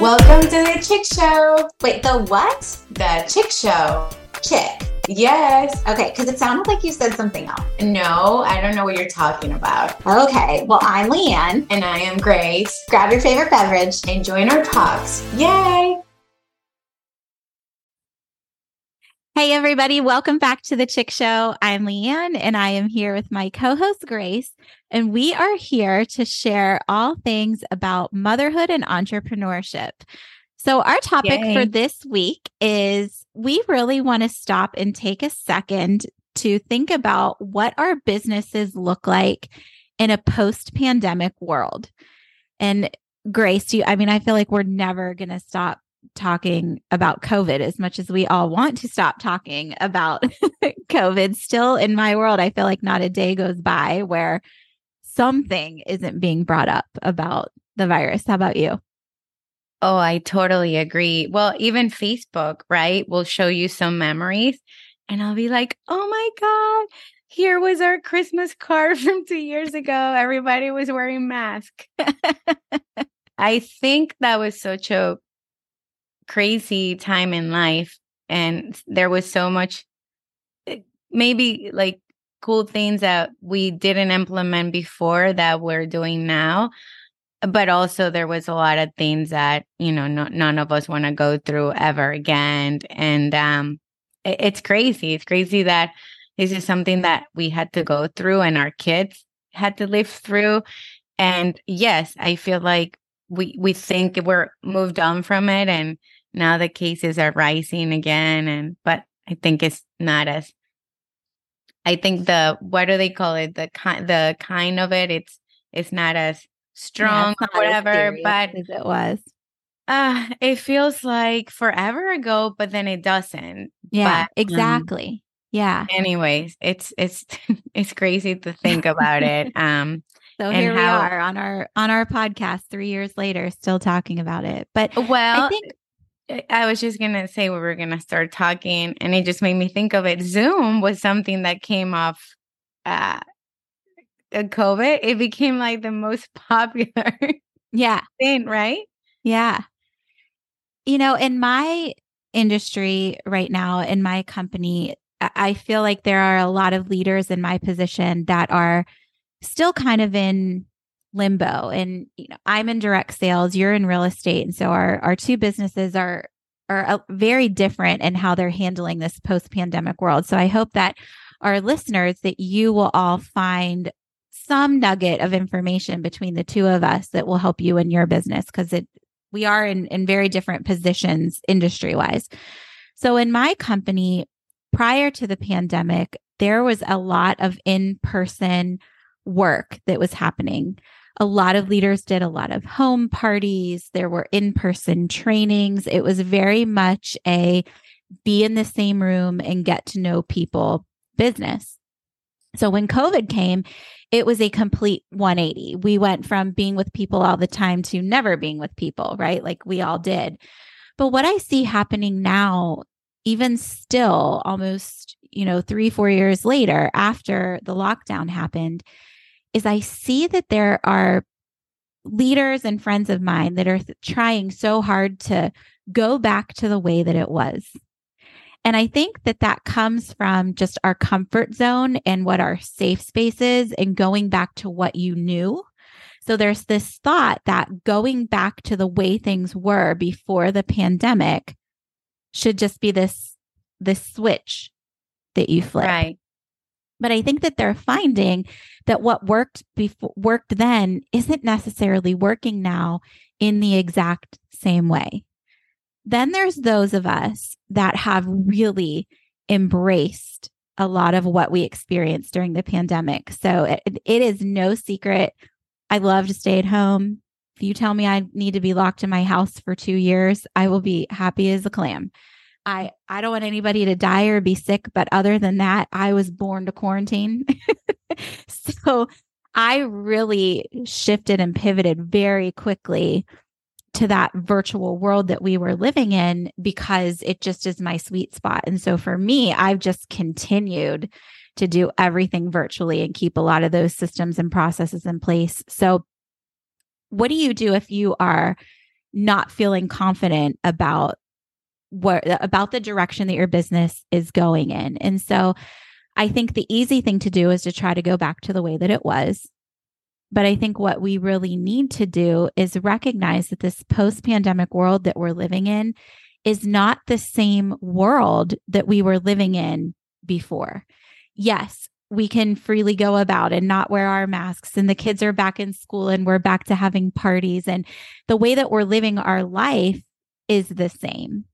Welcome to the Chick Show. Wait, the what? The Chick Show. Chick. Yes. Okay, because it sounded like you said something else. No, I don't know what you're talking about. Okay, well, I'm Leanne. And I am Grace. Grab your favorite beverage. And join our talks. Yay! Hey, everybody, welcome back to the Chick Show. I'm Leanne, and I am here with my co host, Grace. And we are here to share all things about motherhood and entrepreneurship. So, our topic Yay. for this week is we really want to stop and take a second to think about what our businesses look like in a post pandemic world. And Grace, do you, I mean, I feel like we're never going to stop talking about COVID as much as we all want to stop talking about COVID. Still in my world, I feel like not a day goes by where something isn't being brought up about the virus. How about you? Oh, I totally agree. Well, even Facebook, right, will show you some memories. And I'll be like, oh my God, here was our Christmas card from two years ago. Everybody was wearing masks. I think that was such a crazy time in life. And there was so much, eh, maybe like cool things that we didn't implement before that we're doing now but also there was a lot of things that you know no, none of us want to go through ever again and um it, it's crazy it's crazy that this is something that we had to go through and our kids had to live through and yes i feel like we we think we're moved on from it and now the cases are rising again and but i think it's not as i think the what do they call it? The kind the kind of it it's it's not as strong yeah, whatever but it was. Uh it feels like forever ago but then it doesn't yeah but, um exactly. Um, yeah. anyways it's it's it's crazy to think about it um so here we are on our on our podcast 3 years later still talking about it but well i think I was just gonna say we were gonna start talking, and it just made me think of it. Zoom was something that came off uh, COVID, it became like the most popular yeah thing, right? Yeah. You know, in my industry right now, in my company, I feel like there are a lot of leaders in my position that are still kind of in limbo. And you know, I'm in direct sales, you're in real estate, and so our our two businesses are are uh, very different in how they're handling this post pandemic world. So I hope that our listeners that you will all find some nugget of information between the two of us that will help you in your business because it we are in in very different positions industry wise. So in my company prior to the pandemic there was a lot of in-person work that was happening. A lot of leaders did a lot of home parties, there were in-person trainings. It was very much a be in the same room and get to know people business. So when COVID came, it was a complete 180. We went from being with people all the time to never being with people, right? Like we all did. But what I see happening now, even still almost, you know, three, four years later after the lockdown happened, is I see that there are leaders and friends of mine that are th- trying so hard to go back to the way that it was and I think that that comes from just our comfort zone and what our safe space is and going back to what you knew. So there's this thought that going back to the way things were before the pandemic should just be this this switch that you flip. Right. But I think that they're finding that what worked before worked then isn't necessarily working now in the exact same way. Then there's those of us that have really embraced a lot of what we experienced during the pandemic. So it, it is no secret. I love to stay at home. If you tell me I need to be locked in my house for two years, I will be happy as a clam. I, I don't want anybody to die or be sick, but other than that, I was born to quarantine. so I really shifted and pivoted very quickly to that virtual world that we were living in because it just is my sweet spot. And so for me, I've just continued to do everything virtually and keep a lot of those systems and processes in place. So, what do you do if you are not feeling confident about what about the direction that your business is going in. And so I think the easy thing to do is to try to go back to the way that it was. But I think what we really need to do is recognize that this post pandemic world that we're living in is not the same world that we were living in before. Yes, we can freely go about and not wear our masks, and the kids are back in school and we're back to having parties. And the way that we're living our life is the same.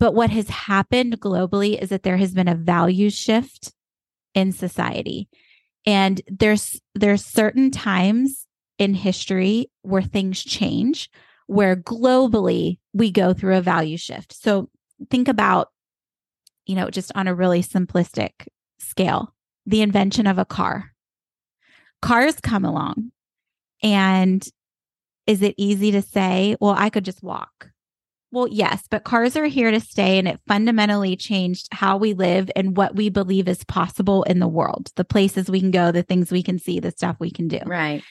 But what has happened globally is that there has been a value shift in society. And there's there's certain times in history where things change, where globally we go through a value shift. So think about, you know, just on a really simplistic scale, the invention of a car. Cars come along. And is it easy to say, well, I could just walk? Well, yes, but cars are here to stay and it fundamentally changed how we live and what we believe is possible in the world, the places we can go, the things we can see, the stuff we can do. Right.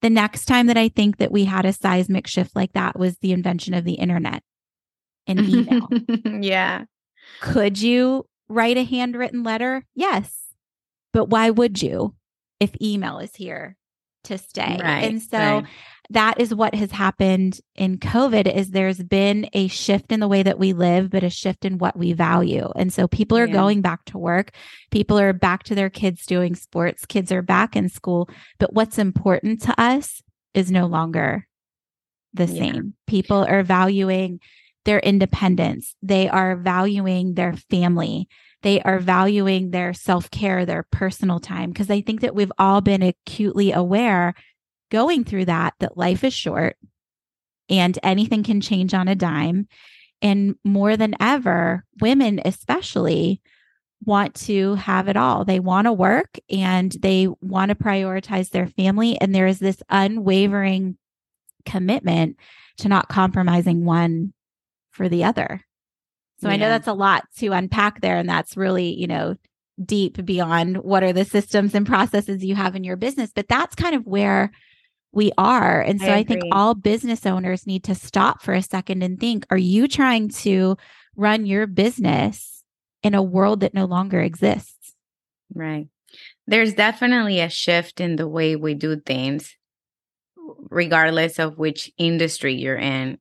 The next time that I think that we had a seismic shift like that was the invention of the internet and email. yeah. Could you write a handwritten letter? Yes. But why would you if email is here to stay? Right, and so right. That is what has happened in COVID is there's been a shift in the way that we live, but a shift in what we value. And so people are Yeah. going back to work. People are back to their kids doing sports. Kids are back in school. But what's important to us is no longer the Yeah. same. People are valuing their independence. They are valuing their family. They are valuing their self care, their personal time. Because I think that we've all been acutely aware going through that, that life is short and anything can change on a dime. And more than ever, women especially want to have it all. They want to work and they want to prioritize their family. And there is this unwavering commitment to not compromising one for the other. So I know that's a lot to unpack there. And that's really, you know, deep beyond what are the systems and processes you have in your business. But that's kind of where we are. And so I I, think all business owners need to stop for a second and think are you trying to run your business in a world that no longer exists? Right. There's definitely a shift in the way we do things, regardless of which industry you're in,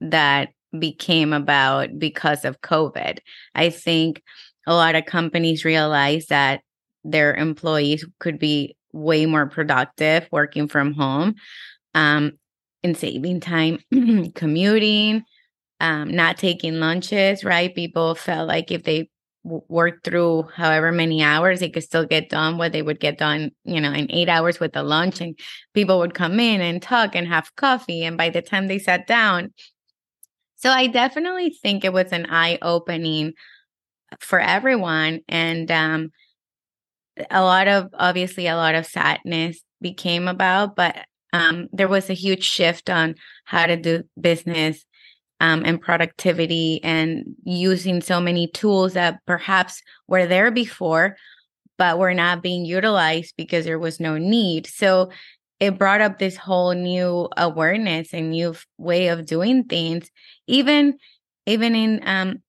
that became about because of COVID. I think a lot of companies realize that their employees could be way more productive working from home um, and saving time commuting, um, not taking lunches, right? People felt like if they worked through however many hours, they could still get done what they would get done, you know, in eight hours with the lunch. And people would come in and talk and have coffee. And by the time they sat down, so I definitely think it was an eye opening for everyone. And um, a lot of, obviously, a lot of sadness became about, but um, there was a huge shift on how to do business um, and productivity and using so many tools that perhaps were there before, but were not being utilized because there was no need. So it brought up this whole new awareness and new way of doing things, even even in um,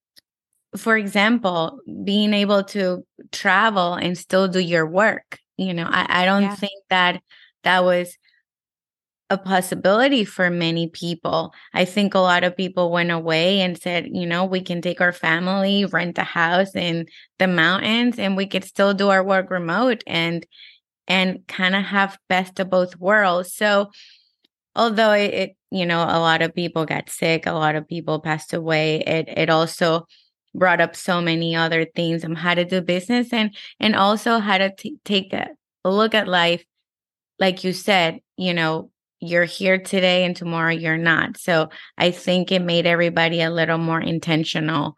for example, being able to travel and still do your work. You know, I, I don't Yeah. think that that was a possibility for many people. I think a lot of people went away and said, you know, we can take our family, rent a house in the mountains, and we could still do our work remote and and kind of have best of both worlds. So although it, it you know a lot of people got sick, a lot of people passed away, it it also brought up so many other things on how to do business and and also how to t- take a, a look at life. Like you said you know you're here today and tomorrow you're not. So i think it made everybody a little more intentional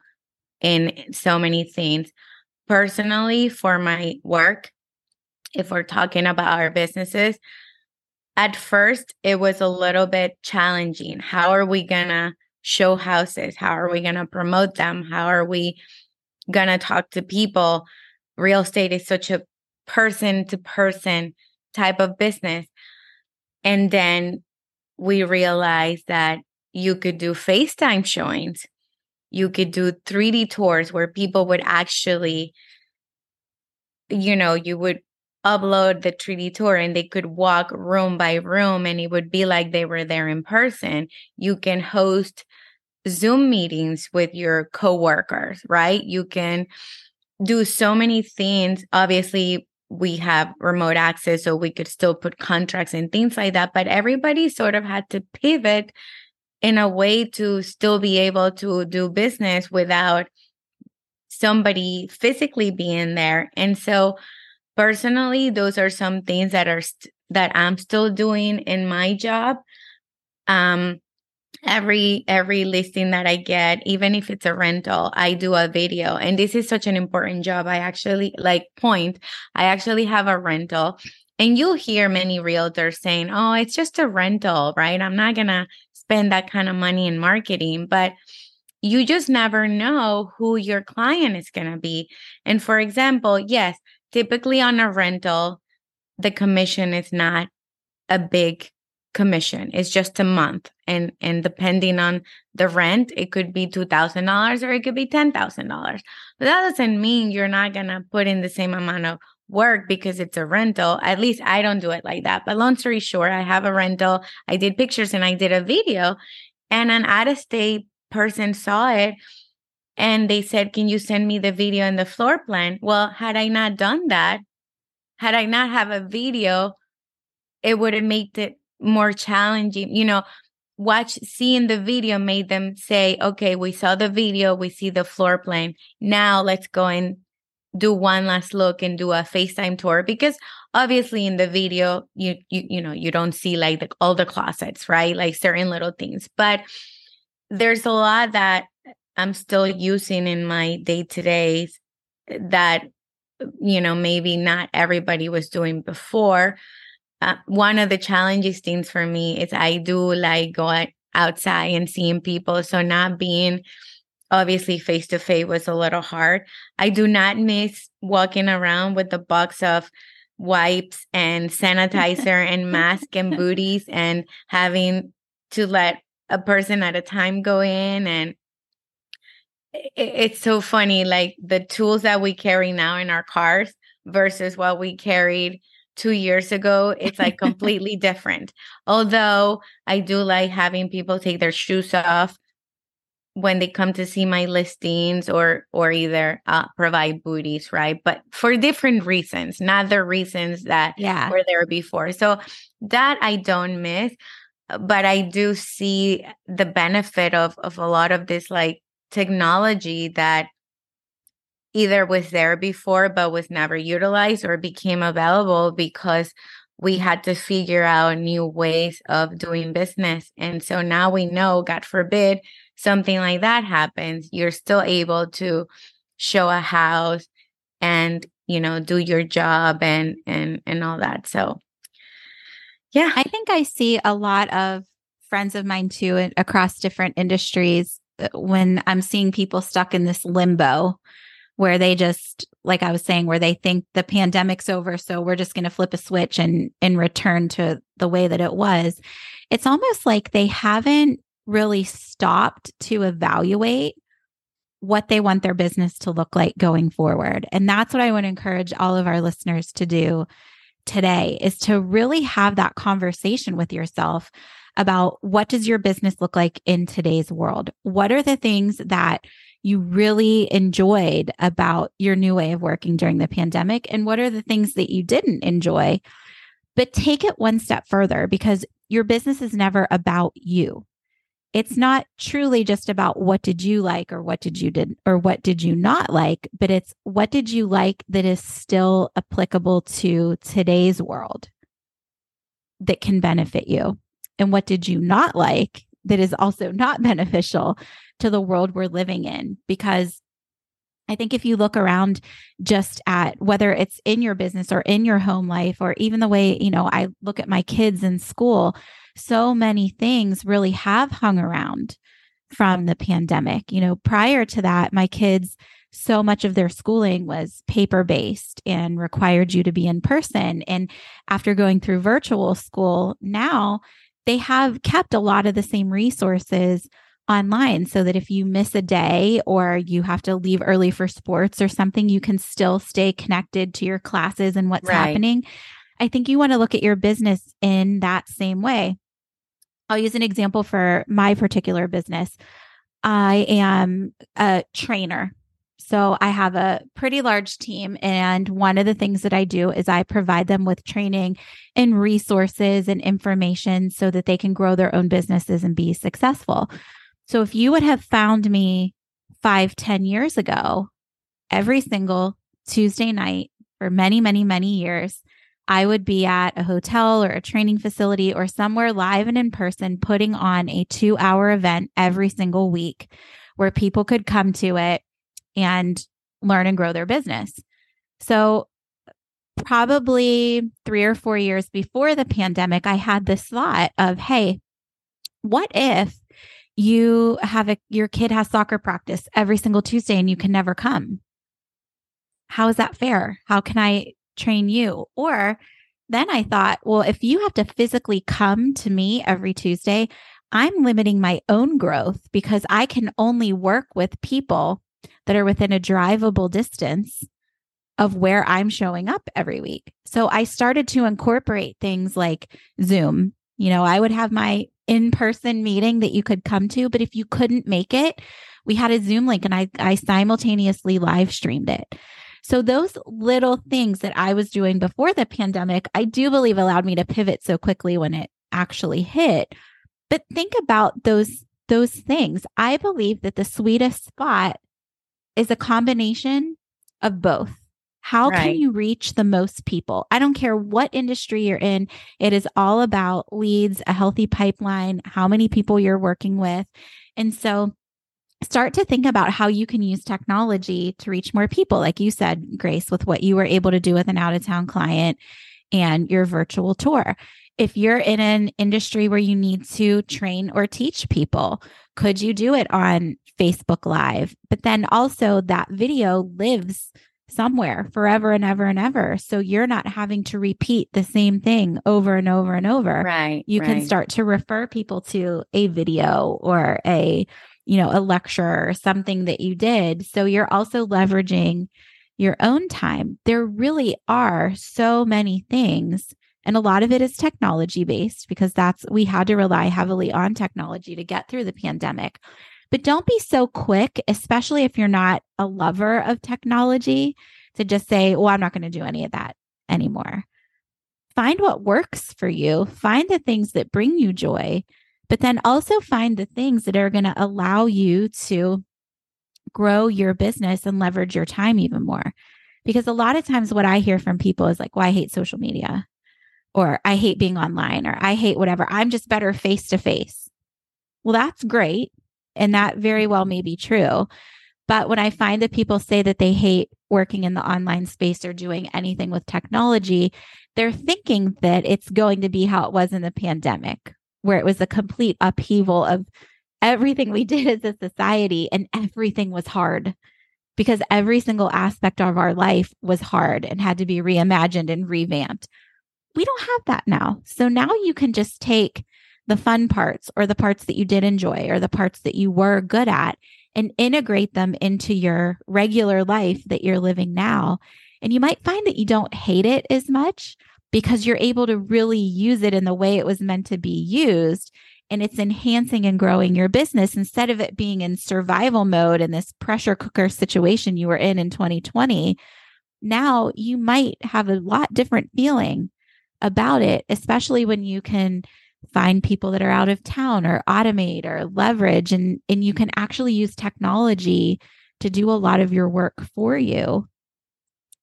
in so many things. Personally for my work if we're talking about our businesses at first it was a little bit challenging. How are we gonna show houses how are we gonna promote them how are we gonna talk to people real estate is such a person to person type of business and then we realized that you could do FaceTime showings. You could do 3D tours where people would actually, you know, you would upload the 3D tour and they could walk room by room and it would be like they were there in person. You can host Zoom meetings with your coworkers, right? You can do so many things. Obviously, we have remote access, so we could still put contracts and things like that. But everybody sort of had to pivot in a way to still be able to do business without somebody physically being there. And so, personally, those are some things that are st- that I'm still doing in my job. Um, every every listing that i get even if it's a rental i do a video. And this is such an important job. I actually like point i actually have a rental. And you'll hear many realtors saying oh it's just a rental right? I'm not gonna spend that kind of money in marketing. But you just never know who your client is to be. And for example yes typically on a rental the commission is not a big commission. It's just a month. And and depending on the rent, it could be $2,000 or it could be $10,000. But that doesn't mean you're not going to put in the same amount of work because it's a rental. At least I don't do it like that. But long story short, I have a rental. I did pictures and I did a video and an out of state person saw it and they said, "Can you send me the video and the floor plan?" Well, had I not done that, had I not have a video, it would have made it more challenging you know watch seeing the video made them say okay we saw the video we see the floor plan. Now let's go and do one last look and do a facetime tour. Because obviously in the video you you you know you don't see like the, all the closets right? Like certain little things. But there's a lot that i'm still using in my day to days that you know maybe not everybody was doing before uh, one of the challenging things for me is I do like going outside and seeing people. So not being obviously face to face was a little hard. I do not miss walking around with the box of wipes and sanitizer and mask and booties and having to let a person at a time go in and it's so funny like the tools that we carry now in our cars versus what we carried two years ago, it's like completely different. Although I do like having people take their shoes off when they come to see my listings or or either uh, provide booties right but for different reasons not the reasons that yeah. were there before so that i don't miss but i do see the benefit of of a lot of this like technology that either was there before but was never utilized or became available because we had to figure out new ways of doing business. And so now we know, God forbid, something like that happens, you're still able to show a house and, you know, do your job and and and all that. So yeah. I think I see a lot of friends of mine too across different industries uh, when I'm seeing people stuck in this limbo where they just like I was saying where they think the pandemic's over so we're just going to flip a switch and and return to the way that it was. It's almost like they haven't really stopped to evaluate what they want their business to look like going forward. And that's what I to encourage all of our listeners to do today is to really have that conversation with yourself about what does your business look like in today's world? What are the things that you really enjoyed about your new way of working during the pandemic? And what are the things that you didn't enjoy? But take it one step further because your business is never about you. It's not truly just about what did you like or what did you did or what did you not like, but it's what did you like that is still applicable to today's world that can benefit you? And what did you not like that is also not beneficial to the world we're living in because I think if you look around just at whether it's in your business or in your home life, or even the way, you know, I look at my kids in school, so many things really have hung around from the pandemic. You know, prior to that, my kids, so much of their schooling was paper based and required you to be in person. And after going through virtual school, now they have kept a lot of the same resources online so that if you miss a day or you have to leave early for sports or something, you can still stay connected to your classes and what's Right. happening. I think you want to look at your business in that same way. I'll use an example for my particular business. I am a trainer. So I have a pretty large team. And one of the things that I do is I provide them with training and resources and information so that they can grow their own businesses and be successful. So if you would have found me five, ten years ago, every single Tuesday night for many, many, many years, I would be at a hotel or a training facility or somewhere live and in person putting on a two hour event every single week where people could come to it and learn and grow their business. So, probably three or four years before the pandemic, I had this thought of, hey, what if you have a your kid has soccer practice every single Tuesday and you can never come? How is that fair? How can I train you? Or then I thought, well, if you have to physically come to me every Tuesday, I'm limiting my own growth because I can only work with people that are within a drivable distance of where I'm showing up every week. So I started to incorporate things like Zoom. You know, I would have my in person meeting that you could come to, but if you couldn't make it, we had a Zoom link and I, I simultaneously live streamed it. So those little things that I was doing before the pandemic, I do believe allowed me to pivot so quickly when it actually hit. But think about those those things. I believe that the sweetest spot is a combination of both. How Right. can you reach the most people? I don't care what industry you're in. It is all about leads, a healthy pipeline, how many people you're working with. And so start to think about how you can use technology to reach more people. Like you said, Grace, with what you were able to do with an out of town client and your virtual tour. If you're in an industry where you need to train or teach people, could you do it on Facebook Live? But then also that video lives somewhere forever and ever and ever. So you're not having to repeat the same thing over and over and over Right. you can start to refer people to a video or a you know a lecture or something that you did so you're also leveraging your own time there really are so many things and a lot of it is technology based because that's we had to rely heavily on technology to get through the pandemic but don't be so quick especially if you're not a lover of technology to just say well i'm not going to do any of that anymore find what works for you, find the things that bring you joy, but then also find the things that are going to allow you to grow your business and leverage your time even more. Because a lot of times, what I hear from people is like, well, I hate social media, or I hate being online, or I hate whatever. I'm just better face to face. Well, that's great. And that very well may be true. But when I find that people say that they hate working in the online space or doing anything with technology, they're thinking that it's going to be how it was in the pandemic, where it was a complete upheaval of everything we did as a society and everything was hard because every single aspect of our life was hard and had to be reimagined and revamped. We don't have that now. So now you can just take the fun parts or the parts that you did enjoy or the parts that you were good at and integrate them into your regular life that you're living now. And you might find that you don't hate it as much because you're able to really use it in the way it was meant to be used. And it's enhancing and growing your business instead of it being in survival mode in this pressure cooker situation you were in in 2020. Now you might have a lot different feeling about it, especially when you can find people that are out of town or automate or leverage. And and you mm-hmm. can actually use technology to do a lot of your work for you.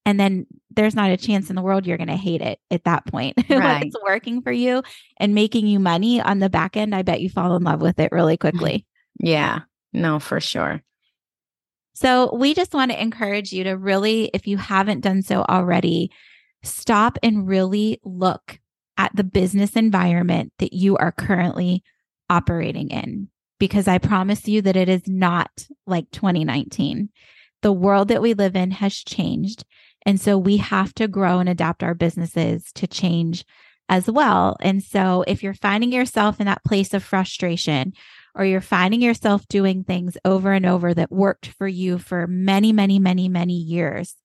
And then there's not a chance in the world you're going to hate it at that point when it's working for you and making you money on the back end. I bet you fall in love with it really mm-hmm. quickly. Yeah. No, for sure. so we just want to encourage you to really if you haven't done so already stop and really look at the business environment that you are currently operating in because I promise you that it is not like 2019. The world that we live in has changed. And so we have to grow and adapt our businesses to change as well. And so if you're finding yourself in that place of frustration, or you're finding yourself doing things over and over that worked for you for many, many, many, many years,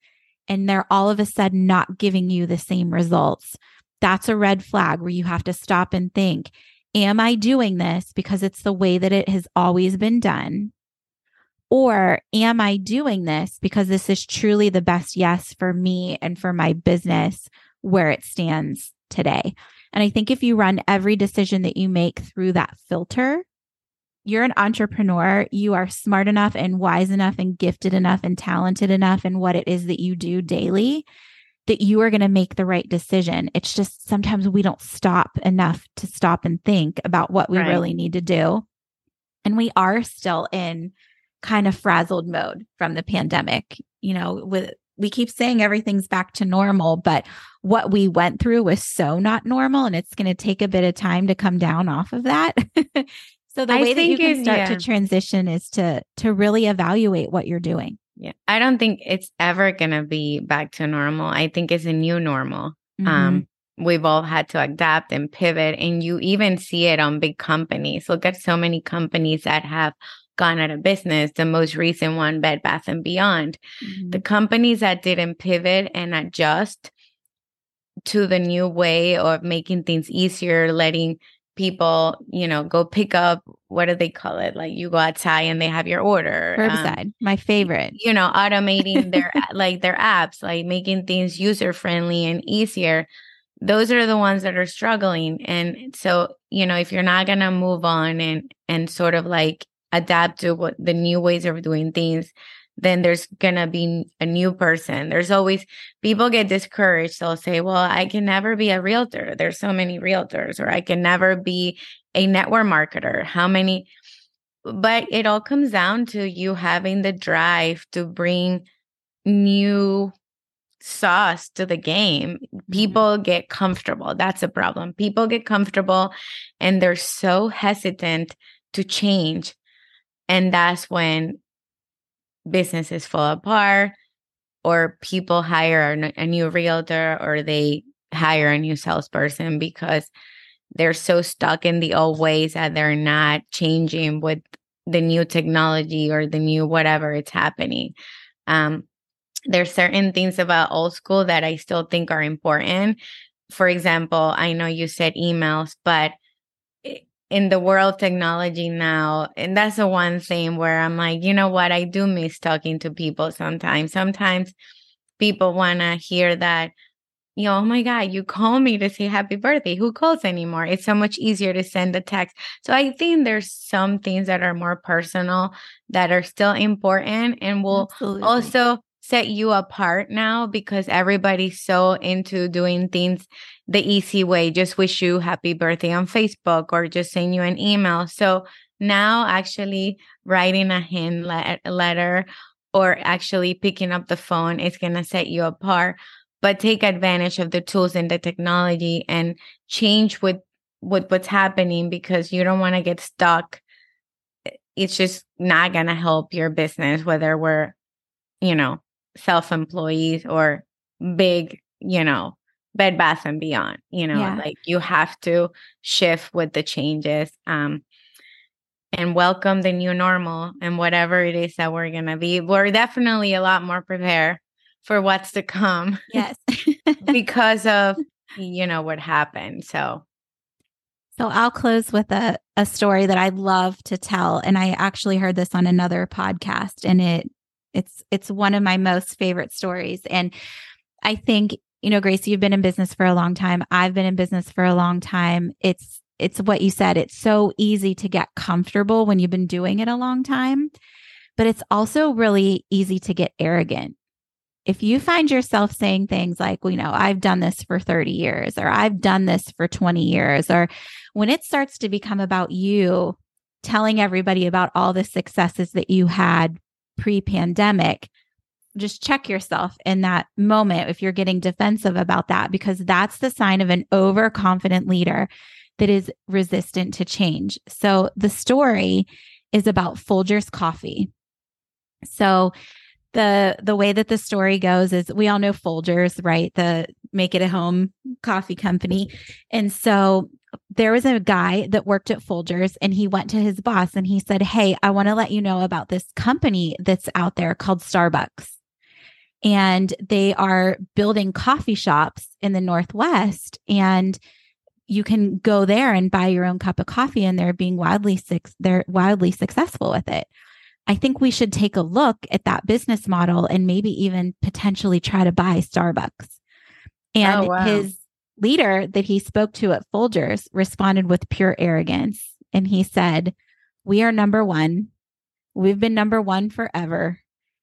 and they're all of a sudden not giving you the same results, that's a red flag where you have to stop and think Am I doing this because it's the way that it has always been done? Or am I doing this because this is truly the best yes for me and for my business where it stands today? And I think if you run every decision that you make through that filter, you're an entrepreneur. You are smart enough and wise enough and gifted enough and talented enough in what it is that you do daily that you are going to make the right decision. It's just sometimes we don't stop enough to stop and think about what we right. really need to do. And we are still in kind of frazzled mode from the pandemic. You know, with we keep saying everything's back to normal, but what we went through was so not normal and it's going to take a bit of time to come down off of that. so the I way that you can start yeah. to transition is to to really evaluate what you're doing. Yeah. I don't think it's ever going to be back to normal. I think it's a new normal. Mm-hmm. Um, we've all had to adapt and pivot, and you even see it on big companies. Look at so many companies that have gone out of business. The most recent one, Bed Bath and Beyond. Mm-hmm. The companies that didn't pivot and adjust to the new way of making things easier, letting people, you know, go pick up what do they call it? Like you go outside and they have your order. Curbside, um, my favorite. You know, automating their like their apps, like making things user friendly and easier. Those are the ones that are struggling. And so, you know, if you're not gonna move on and and sort of like adapt to what the new ways of doing things, then there's gonna be a new person. There's always people get discouraged. They'll say, Well, I can never be a realtor. There's so many realtors, or I can never be a network marketer. How many? But it all comes down to you having the drive to bring new sauce to the game. Mm-hmm. People get comfortable. That's a problem. People get comfortable and they're so hesitant to change. And that's when businesses fall apart or people hire a new realtor or they hire a new salesperson because they're so stuck in the old ways that they're not changing with the new technology or the new whatever it's happening. Um, there's certain things about old school that I still think are important. For example, I know you said emails, but in the world of technology now, and that's the one thing where I'm like, you know what? I do miss talking to people sometimes. Sometimes people want to hear that, you know, oh my God, you call me to say happy birthday. Who calls anymore? It's so much easier to send a text. So I think there's some things that are more personal that are still important and will Absolutely. also set you apart now because everybody's so into doing things the easy way. Just wish you happy birthday on Facebook or just send you an email. So now actually writing a hand letter or actually picking up the phone is going to set you apart. But take advantage of the tools and the technology and change with, with what's happening because you don't want to get stuck. It's just not going to help your business, whether we're, you know, self employees or big, you know, Bed Bath and Beyond. You know, yeah. like you have to shift with the changes. Um, and welcome the new normal and whatever it is that we're gonna be. We're definitely a lot more prepared for what's to come. Yes. because of you know what happened. So so I'll close with a, a story that I love to tell. And I actually heard this on another podcast and it it's it's one of my most favorite stories. And I think, you know, Grace, you've been in business for a long time. I've been in business for a long time. It's it's what you said. It's so easy to get comfortable when you've been doing it a long time, but it's also really easy to get arrogant. If you find yourself saying things like, you know, I've done this for 30 years, or I've done this for 20 years, or when it starts to become about you telling everybody about all the successes that you had pre pandemic, just check yourself in that moment if you're getting defensive about that, because that's the sign of an overconfident leader that is resistant to change. So the story is about Folgers coffee. So the the way that the story goes is we all know Folgers, right? The make it a home coffee company. And so there was a guy that worked at Folgers and he went to his boss and he said, Hey, I want to let you know about this company that's out there called Starbucks. And they are building coffee shops in the Northwest. And you can go there and buy your own cup of coffee and they're being wildly six they're wildly successful with it. I think we should take a look at that business model and maybe even potentially try to buy Starbucks. And oh, wow. his leader that he spoke to at Folgers responded with pure arrogance. And he said, We are number one. We've been number one forever.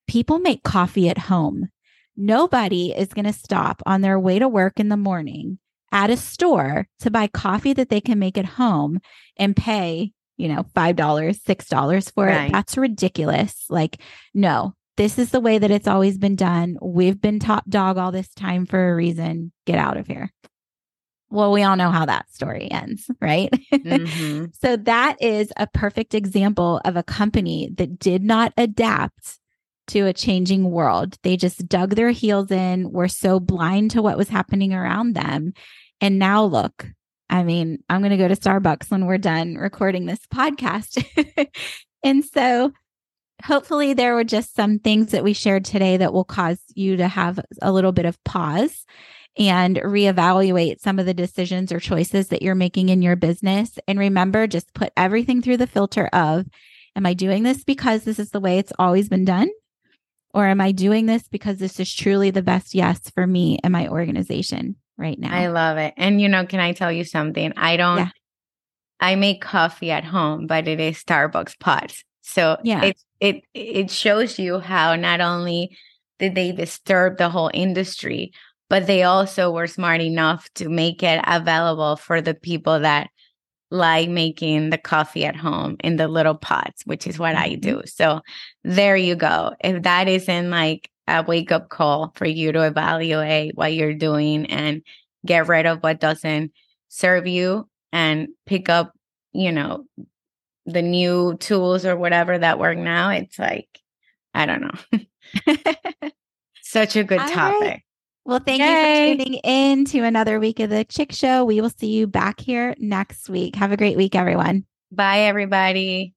People make coffee at home. Nobody is going to stop on their way to work in the morning at a store to buy coffee that they can make at home and pay, you know, $5, $6 for right. it. That's ridiculous. Like, no, this is the way that it's always been done. We've been top dog all this time for a reason. Get out of here. Well, we all know how that story ends, right? Mm-hmm. so, that is a perfect example of a company that did not adapt to a changing world. They just dug their heels in, were so blind to what was happening around them. And now look, I mean, I'm going to go to Starbucks when we're done recording this podcast. and so hopefully there were just some things that we shared today that will cause you to have a little bit of pause and reevaluate some of the decisions or choices that you're making in your business. And remember, just put everything through the filter of, am I doing this because this is the way it's always been done? Or am I doing this because this is truly the best yes for me and my organization right now? I love it. And, you know, can I tell you something? I don't, yeah. I make coffee at home, but it is Starbucks pots. So yeah. it, it, it shows you how not only did they disturb the whole industry, but they also were smart enough to make it available for the people that like making the coffee at home in the little pots, which is what mm-hmm. I do. So there you go. If that isn't like a wake up call for you to evaluate what you're doing and get rid of what doesn't serve you and pick up, you know, the new tools or whatever that work now, it's like, I don't know. Such a good All topic. Right. Well, thank Yay. you for tuning in to another week of the Chick Show. We will see you back here next week. Have a great week, everyone. Bye, everybody.